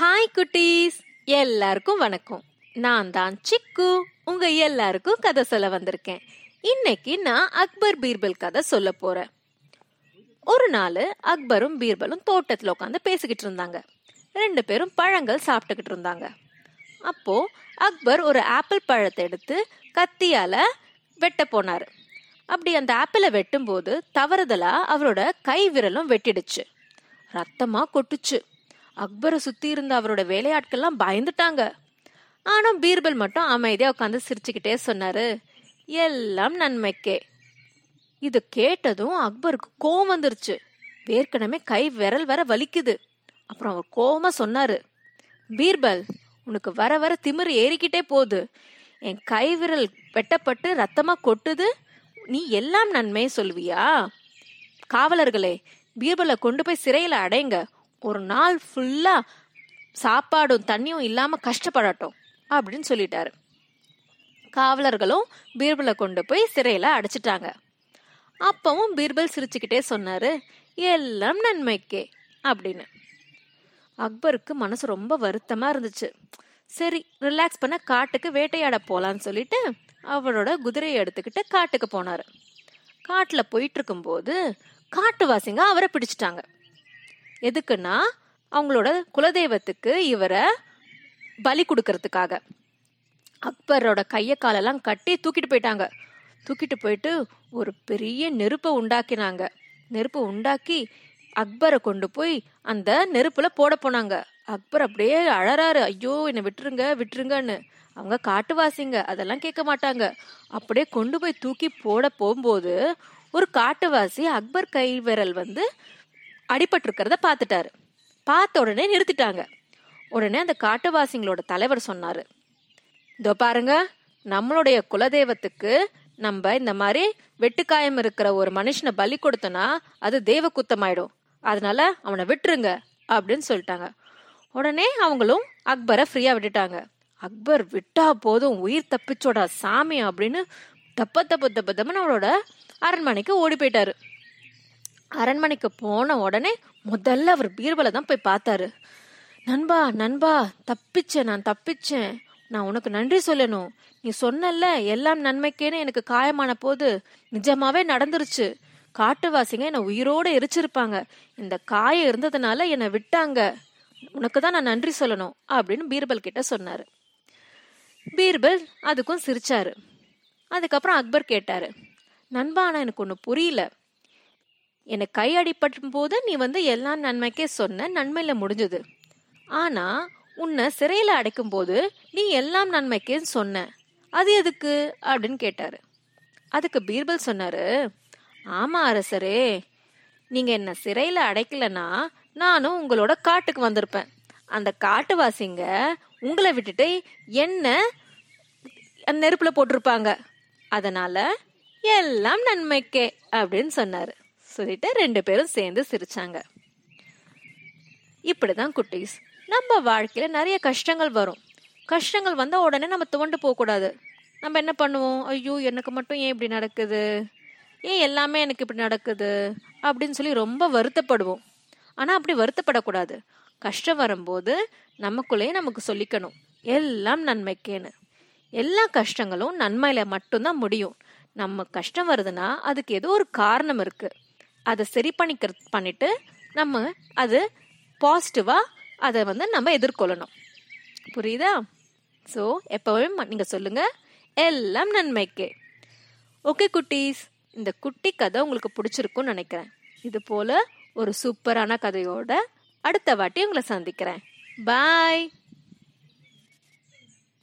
Hi குட்டீஸ். எல்லாருக்கும் வணக்கம். நான் தான் சிக்கு. உங்க எல்லாருக்கும் கதை சொல்ல வந்திருக்கேன். இன்னைக்கு நான் அக்பர் பீர்பல் கதை சொல்ல போறேன். ஒரு நாள் அக்பரும் பீர்பலும் தோட்டத்தில் உட்காந்து பேசிக்கிட்டு இருந்தாங்க. ரெண்டு பேரும் பழங்கள் சாப்பிட்டுக்கிட்டு இருந்தாங்க. அப்போ அக்பர் ஒரு ஆப்பிள் பழத்தை எடுத்து கத்தியால வெட்ட போனார். அப்படி அந்த ஆப்பிளை வெட்டும்போது தவறுதலா அவரோட கை விரலும் வெட்டிடுச்சு. ரத்தமா கொட்டுச்சு. அக்பரை சுத்தி இருந்த அவரோட வேலையாட்கள்லாம் பயந்துட்டாங்க. ஆனா பீர்பல் மட்டும் அமைதியா உட்காந்து சிரிச்சுக்கிட்டே சொன்னாரு எல்லாம் நன்மைக்கே. இது கேட்டதும் அக்பருக்கு கோவம் வந்துருச்சு. ஏற்கனவே கை விரல் வர வலிக்குது. அப்புறம் அவர் கோவமா சொன்னாரு பீர்பல் உனக்கு வர வர திமிரு ஏறிக்கிட்டே போகுது. என் கை விரல் வெட்டப்பட்டு ரத்தமா கொட்டுது. நீ எல்லாம் நன்மையை சொல்வியா காவலர்களே பீர்பலை கொண்டு போய் சிறையில அடைங்க. ஒரு நாள் ஃபுல்லா சாப்பாடும் தண்ணியும் இல்லாம கஷ்டப்படட்டும் அப்படின்னு சொல்லிட்டாரு. காவலர்களும் பீர்பலை கொண்டு போய் சிறையில அடைச்சிட்டாங்க. அப்பவும் பீர்பல் சிரிச்சுக்கிட்டே சொன்னாரு எல்லாம் நன்மைக்கே அப்படின்னு. அக்பருக்கு மனசு ரொம்ப வருத்தமா இருந்துச்சு. சரி ரிலாக்ஸ் பண்ண காட்டுக்கு வேட்டையாட போலான்னு சொல்லிட்டு அவரோட குதிரையை எடுத்துக்கிட்டு காட்டுக்கு போனாரு. காட்டுல போயிட்டு இருக்கும்போது காட்டுவாசிங்க அவரை பிடிச்சிட்டாங்க. எதுக்குன்னா அவங்களோட குலதெய்வத்துக்கு இவரை பலி கொடுக்கறதுக்காக. அக்பரோட கைய காலெல்லாம் கட்டி தூக்கிட்டு போயிட்டாங்க. தூக்கிட்டு போயிட்டு ஒரு பெரிய நெருப்பை உண்டாக்கினாங்க. நெருப்பு உண்டாக்கி அக்பரை கொண்டு போய் அந்த நெருப்புல போட போனாங்க. அக்பர் அப்படியே அழறாரு. ஐயோ என்னை விட்டுருங்க விட்டுருங்கன்னு. அவங்க காட்டுவாசிங்க. அதெல்லாம் கேட்க மாட்டாங்க. அப்படியே கொண்டு போய் தூக்கி போட போகும்போது ஒரு காட்டுவாசி அக்பர் கை விரல் வந்து அடிபட்டிருக்கிறத பார்த்துட்டாரு. பார்த்த உடனே நிறுத்திட்டாங்க. உடனே அந்த காட்டுவாசிங்களோட தலைவர் சொன்னாரு. இதோ பாருங்க நம்மளுடைய குலதெய்வத்துக்கு நம்ம இந்த மாதிரி வெட்டுக்காயம் இருக்கிற ஒரு மனுஷனை பலி கொடுத்தோன்னா அது தெய்வ குத்தமாயிடும் அதனால அவனை விட்டுருங்க அப்படின்னு சொல்லிட்டாங்க. உடனே அவங்களும் அக்பரை ஃப்ரீயா விட்டுட்டாங்க. அக்பர் விட்டா போதும் உயிர் தப்பிச்சோடா சாமி அப்படின்னு தப்ப தப்பு தப்பு தப்புன்னு அவளோட அரண்மனைக்கு ஓடி போயிட்டாரு. அரண்மனைக்கு போன உடனே முதல்ல அவர் பீர்பலை தான் போய் பார்த்தாரு. நண்பா நண்பா தப்பிச்சேன் நான் தப்பிச்சேன். நான் உனக்கு நன்றி சொல்லணும். நீ சொன்னல்ல எல்லாம் நன்மைக்கேன்னு எனக்கு காயமான போது நிஜமாவே நடந்துருச்சு. காட்டுவாசிங்க என்னை உயிரோட எரிச்சிருப்பாங்க. இந்த காயம் இருந்ததுனால என்னை விட்டாங்க. உனக்கு தான் நான் நன்றி சொல்லணும் அப்படின்னு பீர்பல் கிட்ட சொன்னாரு. பீர்பல் அதுக்கும் சிரிச்சாரு. அதுக்கப்புறம் அக்பர் கேட்டாரு. நண்பா ஆனா எனக்கு ஒன்று புரியல. எனக்கு கை அடிபட்டும் போது நீ வந்து எல்லாம் நன்மைக்கே சொன்ன நன்மையில முடிஞ்சது. ஆனா உன்னை சிறையில அடைக்கும் போது நீ எல்லாம் நன்மைக்கேன்னு சொன்ன. அது எதுக்கு? அப்படின்னு கேட்டாரு. அதுக்கு பீர்பல் சொன்னாரு ஆமா அரசரே நீங்க என்ன சிறையில அடைக்கலனா நானும் உங்களோட காட்டுக்கு வந்திருப்பேன். அந்த காட்டுவாசிங்க உங்களை விட்டுட்டு என்ன நெருப்புல போட்டிருப்பாங்க. அதனால எல்லாம் நன்மைக்கே அப்படின்னு சொன்னாரு. சொல்லிட்டு ரெண்டு பேரும் சேர்ந்து சிரிச்சாங்க. இப்படிதான் குட்டீஸ். நம்ம வாழ்க்கையில நிறைய கஷ்டங்கள் வரும். கஷ்டங்கள் வந்தா உடனே நம்ம துவண்டு போக கூடாது. நம்ம என்ன பண்ணுவோம்? ஐயோ எனக்கு மட்டும் ஏன் இப்படி நடக்குது? ஏன் எல்லாமே எனக்கு இப்படி நடக்குது? அப்படின்னு சொல்லி ரொம்ப வருத்தப்படுவோம். ஆனா அப்படி வருத்தப்படக்கூடாது. கஷ்டம் வரும்போது நமக்குள்ளேயே நமக்கு சொல்லிக்கணும். எல்லாம் நன்மைக்கேன்னு. எல்லா கஷ்டங்களும் நன்மையில மட்டும்தான் முடியும். நம்ம கஷ்டம் வருதுன்னா அதுக்கு ஏதோ ஒரு காரணம் இருக்குது அதை சரி பண்ணிக்கிற பண்ணிட்டு நம்ம அது பாசிட்டிவா அதை வந்து நம்ம எதிர்கொள்ளணும். புரியுதா? ஸோ எப்பவும் நீங்க சொல்லுங்க. எல்லாம் நன்மைக்கு. ஓகே குட்டீஸ். இந்த குட்டி கதை உங்களுக்கு பிடிச்சிருக்கும்னு நினைக்கிறேன். இது போல ஒரு சூப்பரான கதையோட அடுத்த வாட்டி உங்களை சந்திக்கிறேன். பாய்